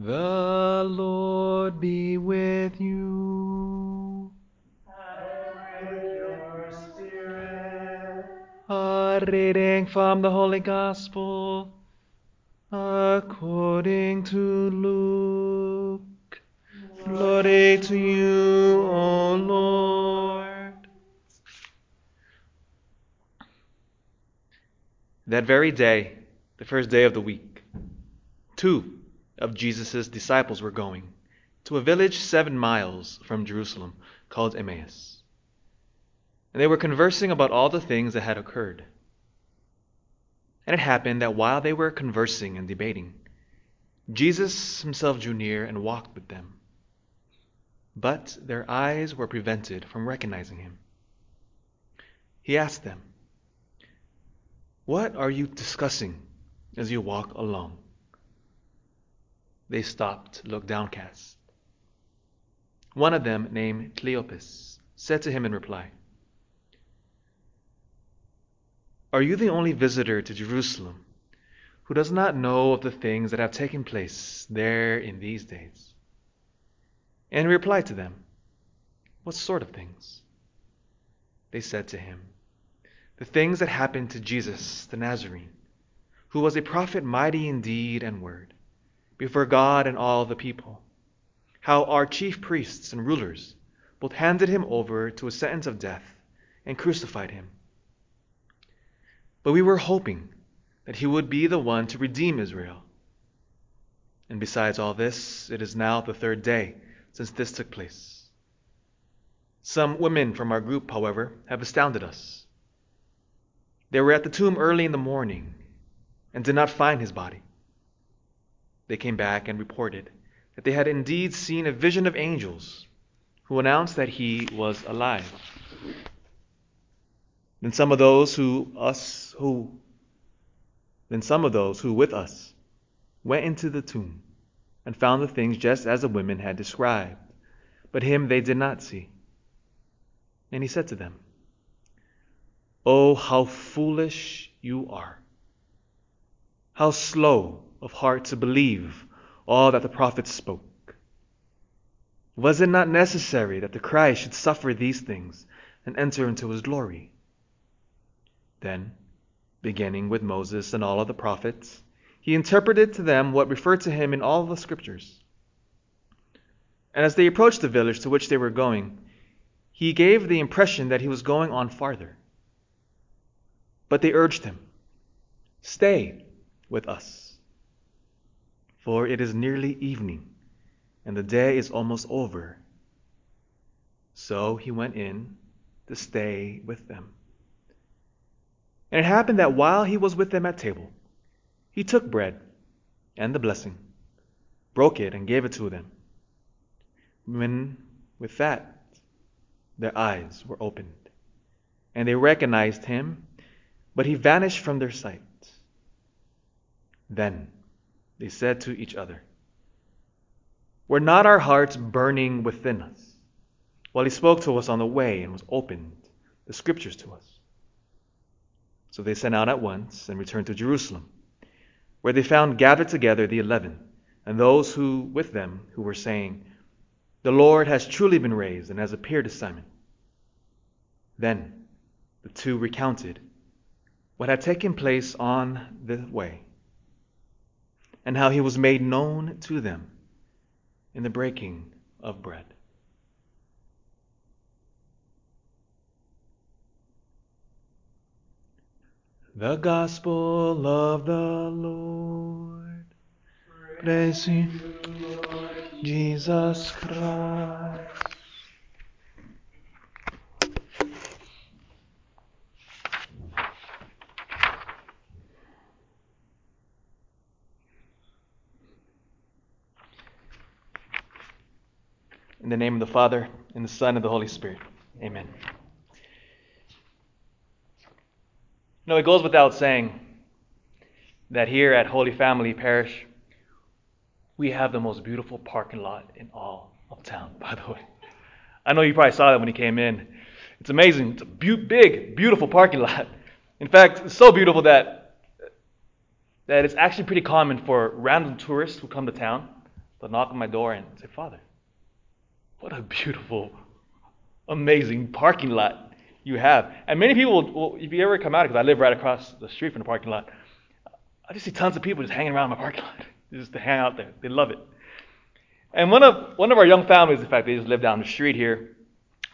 The Lord be with you. And with your spirit. A reading from the Holy Gospel according to Luke. Glory to you, O Lord. That very day, the first day of the week, two of Jesus' disciples were going to a village seven miles from Jerusalem called Emmaus. And they were conversing about all the things that had occurred. And it happened that while they were conversing and debating, Jesus himself drew near and walked with them. But their eyes were prevented from recognizing him. He asked them, What are you discussing as you walk along? They stopped, looked downcast. One of them, named Cleopas, said to him in reply, Are you the only visitor to Jerusalem who does not know of the things that have taken place there in these days? And he replied to them, What sort of things? They said to him, The things that happened to Jesus the Nazarene, who was a prophet mighty in deed and word, before God and all the people. How our chief priests and rulers both handed him over to a sentence of death and crucified him. But we were hoping that he would be the one to redeem Israel. And besides all this, it is now the third day since this took place. Some women from our group, however, have astounded us. They were at the tomb early in the morning and did not find his body. They came back and reported that they had indeed seen a vision of angels who announced that he was alive. Then some of those who us who then some of those who with us went into the tomb and found the things just as the women had described, but him they did not see. And he said to them, Oh, how foolish you are! How slow of heart to believe all that the prophets spoke. Was it not necessary that the Christ should suffer these things and enter into his glory? Then, beginning with Moses and all of the prophets, he interpreted to them what referred to him in all the scriptures. And as they approached the village to which they were going, he gave the impression that he was going on farther. But they urged him, Stay with us, for it is nearly evening, and the day is almost over. So he went in to stay with them. And it happened that while he was with them at table, he took bread and the blessing, broke it, and gave it to them. When, with that, their eyes were opened, and they recognized him, but he vanished from their sight. Then they said to each other, Were not our hearts burning within us while he spoke to us on the way and was opened the scriptures to us? So they sent out at once and returned to Jerusalem, where they found gathered together the eleven and those who with them who were saying, The Lord has truly been raised and has appeared to Simon. Then the two recounted what had taken place on the way and how he was made known to them in the breaking of bread. The Gospel of the Lord. Praise you, Jesus Christ. In the name of the Father, and the Son, and the Holy Spirit. Amen. No, it goes without saying that here at Holy Family Parish, we have the most beautiful parking lot in all of town, by the way. I know you probably saw that when you came in. It's amazing. It's a big, beautiful parking lot. In fact, it's so beautiful that that it's actually pretty common for random tourists who come to town They'll knock on my door and say, Father, what a beautiful, amazing parking lot you have. And many people, will, if you ever come out, because I live right across the street from the parking lot, I just see tons of people just hanging around my parking lot, just to hang out there. They love it. And one of one of our young families, in fact, they just live down the street here.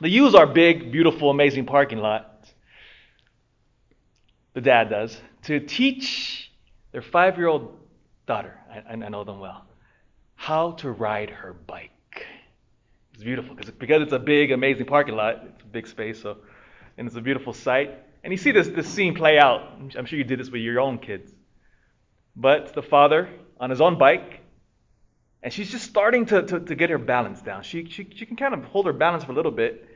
They use our big, beautiful, amazing parking lot. The dad does to teach their five-year-old daughter. I, I know them well. How to ride her bike. It's beautiful because because it's a big, amazing parking lot. It's a big space, so and it's a beautiful sight. And you see this this scene play out. I'm sure you did this with your own kids. But the father on his own bike and she's just starting to, to, to get her balance down. She, she, she can kind of hold her balance for a little bit.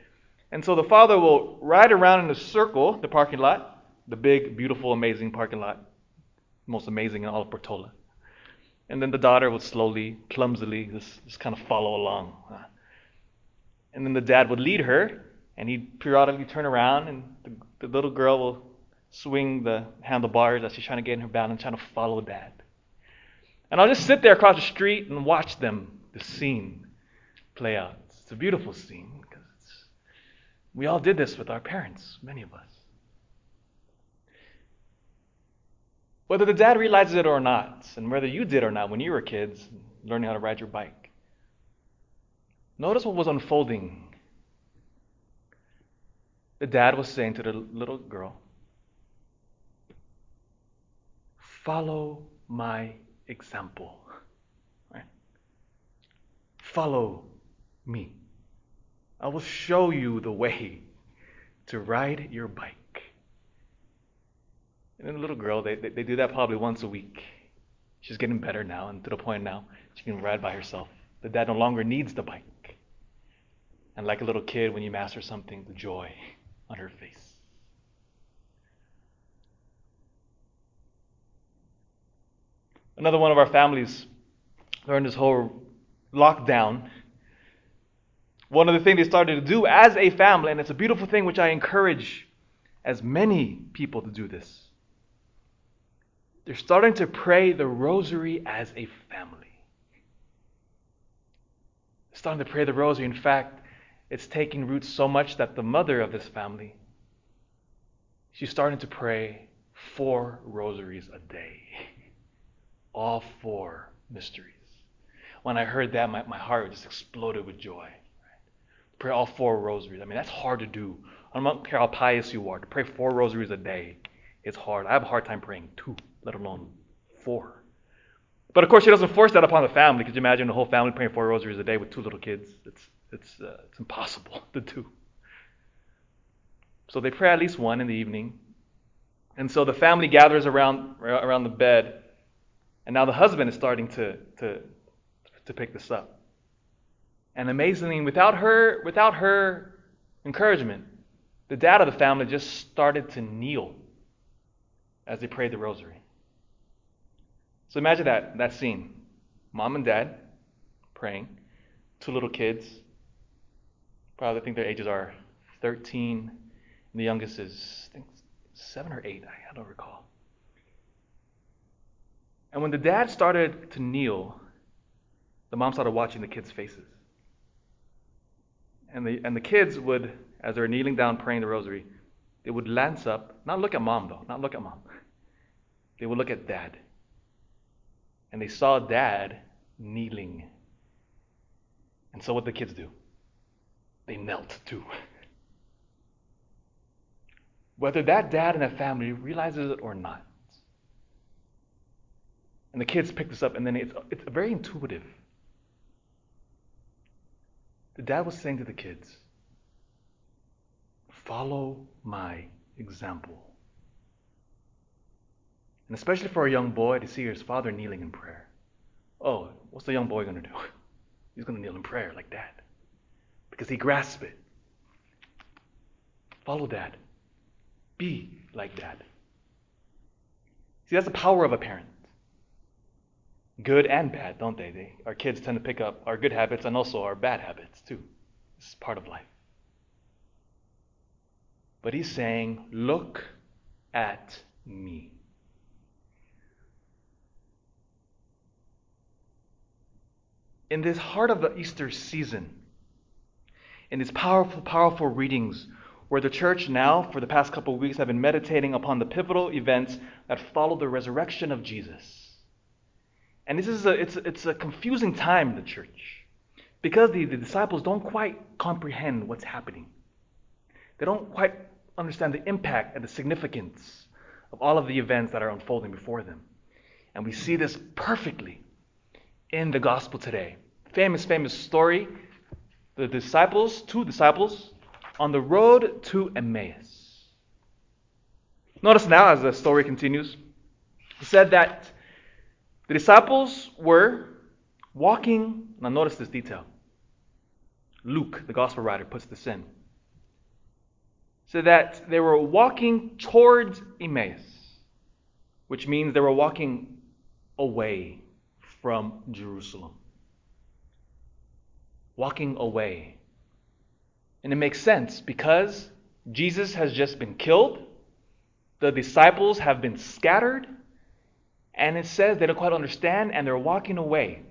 And so the father will ride around in a circle, the parking lot, the big, beautiful, amazing parking lot, most amazing in all of Portola. And then the daughter would slowly, clumsily, just, just kind of follow along. And then the dad would lead her, and he'd periodically turn around, and the, the little girl will swing the handlebars as she's trying to get in her balance, trying to follow dad. And I'll just sit there across the street and watch them, the scene play out. It's a beautiful scene because we all did this with our parents, many of us. Whether the dad realizes it or not, and whether you did or not when you were kids, learning how to ride your bike, notice what was unfolding. The dad was saying to the little girl, Follow my example. Right? Follow me. I will show you the way to ride your bike. And then the little girl, they, they, they do that probably once a week. She's getting better now, and to the point now she can ride by herself. The dad no longer needs the bike. And like a little kid, when you master something, the joy on her face. Another one of our families during this whole lockdown, one of the things they started to do as a family, and it's a beautiful thing which I encourage as many people to do this. They're starting to pray the rosary as a family. They're starting to pray the rosary. In fact, it's taking root so much that the mother of this family, she's starting to pray four rosaries a day all four mysteries. When I heard that, my, my heart just exploded with joy. Right? Pray all four rosaries. I mean, that's hard to do. I don't care how pious you are. To pray four rosaries a day, it's hard. I have a hard time praying two, let alone four. But of course, she doesn't force that upon the family. Could you imagine the whole family praying four rosaries a day with two little kids? It's, it's, uh, it's impossible to do. So they pray at least one in the evening. And so the family gathers around, around the bed and now the husband is starting to, to, to pick this up. And amazingly, without her, without her encouragement, the dad of the family just started to kneel as they prayed the rosary. So imagine that, that scene. Mom and dad praying, two little kids. Probably think their ages are 13, and the youngest is, I think, seven or eight. I don't recall. And when the dad started to kneel, the mom started watching the kids' faces. And the, and the kids would, as they were kneeling down praying the rosary, they would glance up, not look at mom though, not look at mom. They would look at dad. And they saw dad kneeling. And so what the kids do? They knelt too. Whether that dad and that family realizes it or not, and the kids pick this up, and then it's, it's very intuitive. The dad was saying to the kids, Follow my example. And especially for a young boy to see his father kneeling in prayer. Oh, what's the young boy going to do? He's going to kneel in prayer like that. Because he grasps it. Follow dad. Be like dad. See, that's the power of a parent good and bad, don't they? they? Our kids tend to pick up our good habits and also our bad habits too. This is part of life. But he's saying, Look at me. in this heart of the Easter season, in these powerful, powerful readings, where the church now, for the past couple of weeks, have been meditating upon the pivotal events that followed the resurrection of Jesus. And this is a, it's, it's a confusing time in the church because the, the disciples don't quite comprehend what's happening. They don't quite understand the impact and the significance of all of the events that are unfolding before them. And we see this perfectly in the gospel today. Famous, famous story. The disciples, two disciples, on the road to Emmaus. Notice now, as the story continues, it said that the disciples were walking. Now, notice this detail. Luke, the gospel writer, puts this in. So that they were walking towards Emmaus, which means they were walking away from Jerusalem. Walking away. And it makes sense because Jesus has just been killed, the disciples have been scattered, and it says they don't quite understand and they're walking away.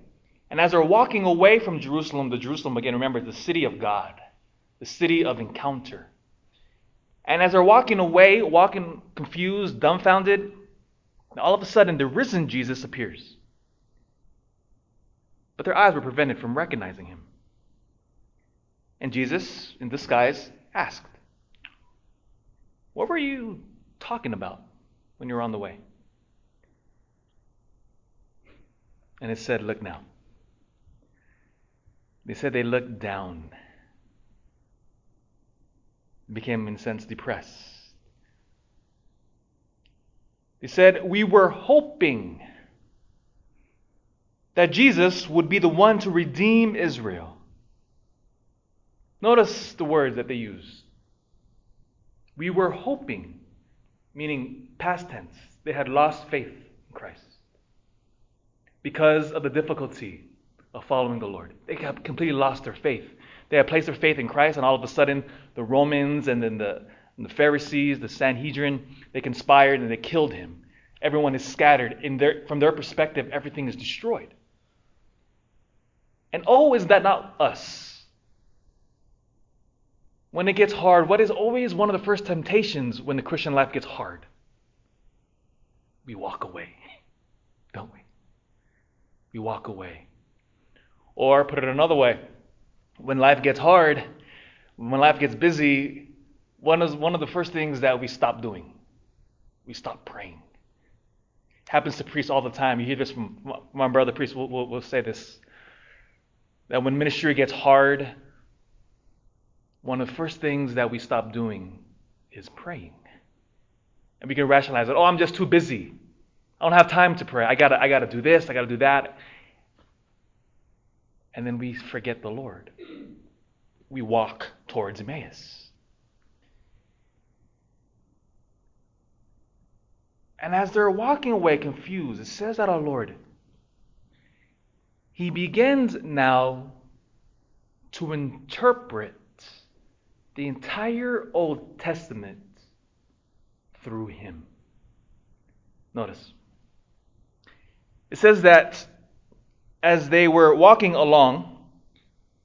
And as they're walking away from Jerusalem, the Jerusalem, again, remember, the city of God, the city of encounter. And as they're walking away, walking confused, dumbfounded, all of a sudden the risen Jesus appears. But their eyes were prevented from recognizing him. And Jesus, in disguise, asked, What were you talking about when you were on the way? And it said, Look now. They said they looked down, became, in sense, depressed. They said, We were hoping that Jesus would be the one to redeem Israel. Notice the words that they use. We were hoping, meaning past tense. They had lost faith in Christ because of the difficulty of following the Lord. They have completely lost their faith. They had placed their faith in Christ, and all of a sudden, the Romans and then the, and the Pharisees, the Sanhedrin, they conspired and they killed him. Everyone is scattered. In their, from their perspective, everything is destroyed. And oh, is that not us? When it gets hard, what is always one of the first temptations when the Christian life gets hard? We walk away, don't we? We walk away. Or put it another way, when life gets hard, when life gets busy, one of, one of the first things that we stop doing, we stop praying. Happens to priests all the time. You hear this from my brother priest. We'll, we'll, we'll say this that when ministry gets hard, one of the first things that we stop doing is praying. And we can rationalize it. Oh, I'm just too busy. I don't have time to pray. I gotta, I gotta do this, I gotta do that. And then we forget the Lord. We walk towards Emmaus. And as they're walking away confused, it says that our Lord, He begins now to interpret the entire Old Testament through him. Notice. It says that as they were walking along,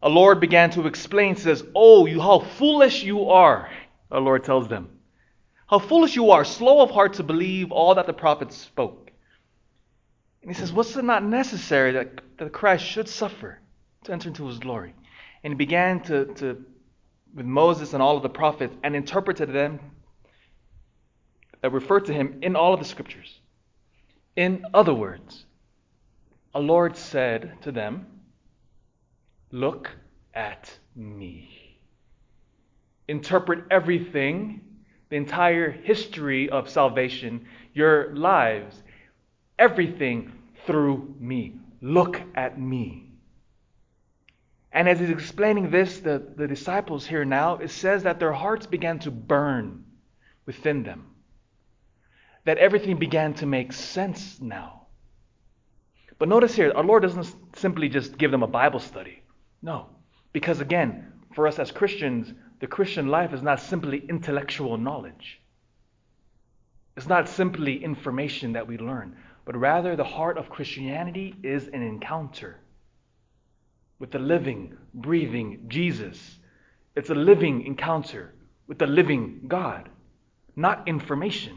a Lord began to explain, says, Oh, you how foolish you are, our Lord tells them. How foolish you are, slow of heart to believe all that the prophets spoke. And he says, Was it not necessary that, that Christ should suffer to enter into his glory? And he began to, to with Moses and all of the prophets and interpreted them that refer to him in all of the scriptures. In other words, a Lord said to them, Look at me. Interpret everything, the entire history of salvation, your lives, everything through me. Look at me. And as he's explaining this, the, the disciples here now, it says that their hearts began to burn within them. That everything began to make sense now. But notice here, our Lord doesn't simply just give them a Bible study. No. Because again, for us as Christians, the Christian life is not simply intellectual knowledge. It's not simply information that we learn, but rather the heart of Christianity is an encounter with the living, breathing Jesus. It's a living encounter with the living God, not information.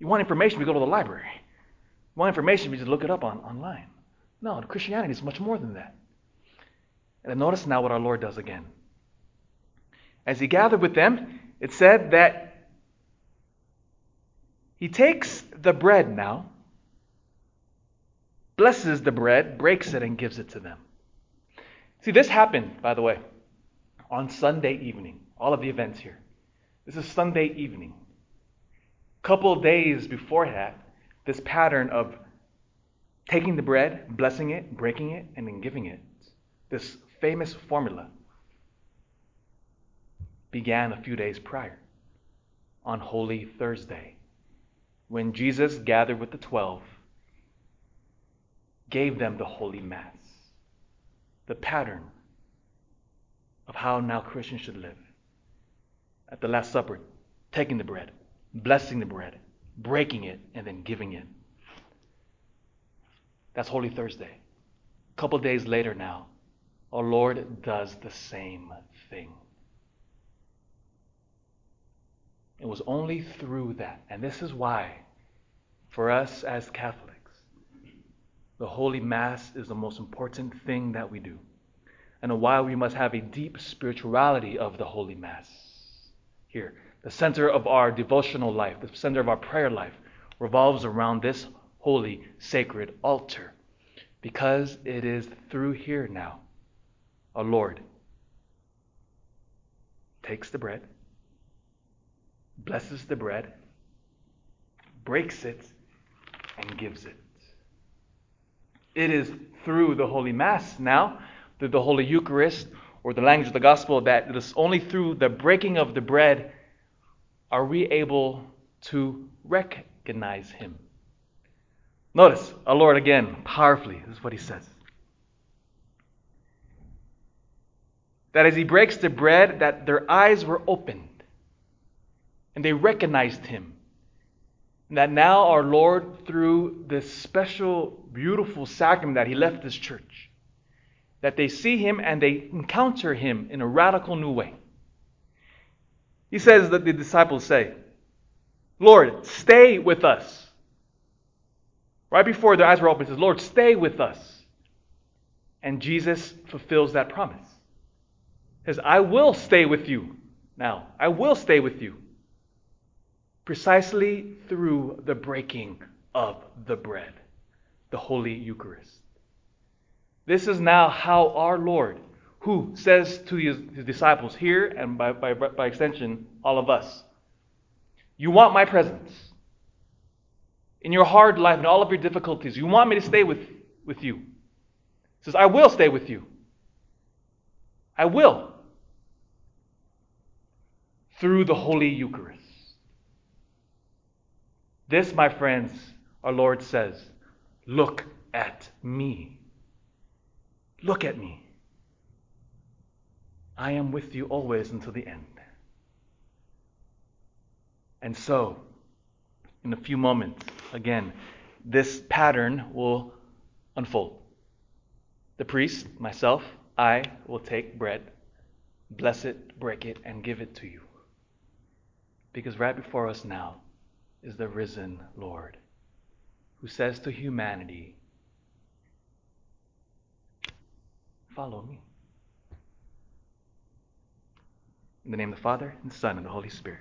You want information, we go to the library. You want information, we just look it up on, online. No, Christianity is much more than that. And notice now what our Lord does again. As he gathered with them, it said that he takes the bread now, blesses the bread, breaks it, and gives it to them. See, this happened, by the way, on Sunday evening. All of the events here. This is Sunday evening. A couple days before that, this pattern of taking the bread, blessing it, breaking it, and then giving it, this famous formula, began a few days prior on Holy Thursday when Jesus gathered with the twelve, gave them the Holy Mass, the pattern of how now Christians should live. At the Last Supper, taking the bread, blessing the bread, breaking it, and then giving it. That's Holy Thursday. A couple days later now, our Lord does the same thing. It was only through that. And this is why, for us as Catholics, the Holy Mass is the most important thing that we do. And why we must have a deep spirituality of the Holy Mass. Here, the center of our devotional life, the center of our prayer life, revolves around this holy, sacred altar. Because it is through here now, our Lord takes the bread blesses the bread, breaks it, and gives it. It is through the Holy Mass now, through the Holy Eucharist, or the language of the gospel, that it is only through the breaking of the bread are we able to recognize Him. Notice, our Lord again, powerfully, this is what He says. That as He breaks the bread, that their eyes were opened and they recognized him. That now our Lord, through this special, beautiful sacrament that he left this church, that they see him and they encounter him in a radical new way. He says that the disciples say, Lord, stay with us. Right before their eyes were open, he says, Lord, stay with us. And Jesus fulfills that promise. He says, I will stay with you now. I will stay with you precisely through the breaking of the bread, the Holy Eucharist. This is now how our Lord, who says to his, his disciples here, and by, by, by extension, all of us, You want my presence in your hard life and all of your difficulties. You want me to stay with, with you. He says, I will stay with you. I will. Through the Holy Eucharist. This, my friends, our Lord says, look at me. Look at me. I am with you always until the end. And so, in a few moments, again, this pattern will unfold. The priest, myself, I will take bread, bless it, break it, and give it to you. Because right before us now is the risen Lord who says to humanity, Follow me. In the name of the Father, and the Son, and the Holy Spirit.